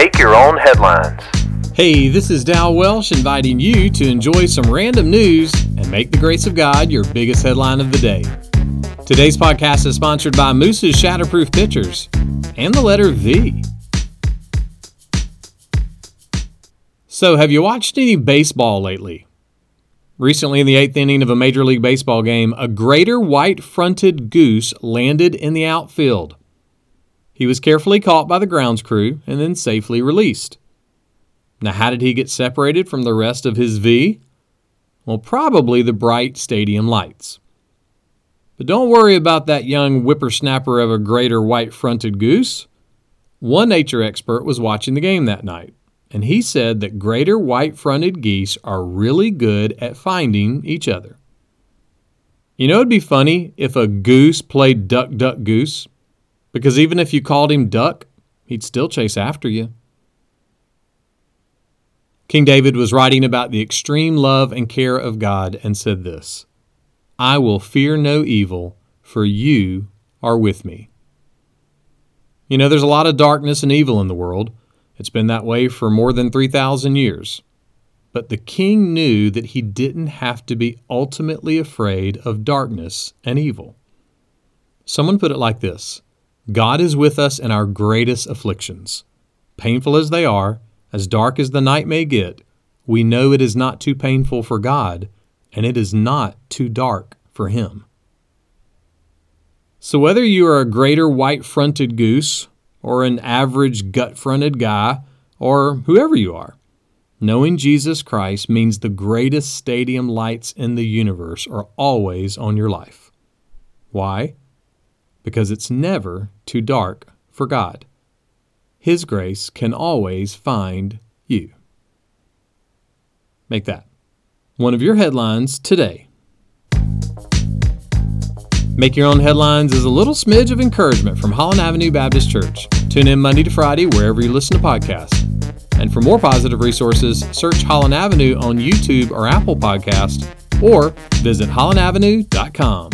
Make your own headlines. Hey, this is Dal Welsh inviting you to enjoy some random news and make the grace of God your biggest headline of the day. Today's podcast is sponsored by Moose's Shatterproof Pictures and the letter V. So, have you watched any baseball lately? Recently, in the eighth inning of a Major League Baseball game, a greater white fronted goose landed in the outfield. He was carefully caught by the grounds crew and then safely released. Now, how did he get separated from the rest of his V? Well, probably the bright stadium lights. But don't worry about that young whippersnapper of a greater white fronted goose. One nature expert was watching the game that night, and he said that greater white fronted geese are really good at finding each other. You know, it'd be funny if a goose played duck, duck, goose because even if you called him Duck, he'd still chase after you. King David was writing about the extreme love and care of God and said this I will fear no evil, for you are with me. You know, there's a lot of darkness and evil in the world. It's been that way for more than 3,000 years. But the king knew that he didn't have to be ultimately afraid of darkness and evil. Someone put it like this God is with us in our greatest afflictions. Painful as they are, as dark as the night may get, we know it is not too painful for God, and it is not too dark for Him. So, whether you are a greater white fronted goose, or an average gut fronted guy, or whoever you are, knowing Jesus Christ means the greatest stadium lights in the universe are always on your life. Why? Because it's never too dark for God. His grace can always find you. Make that one of your headlines today. Make Your Own Headlines is a little smidge of encouragement from Holland Avenue Baptist Church. Tune in Monday to Friday wherever you listen to podcasts. And for more positive resources, search Holland Avenue on YouTube or Apple Podcast or visit hollandavenue.com.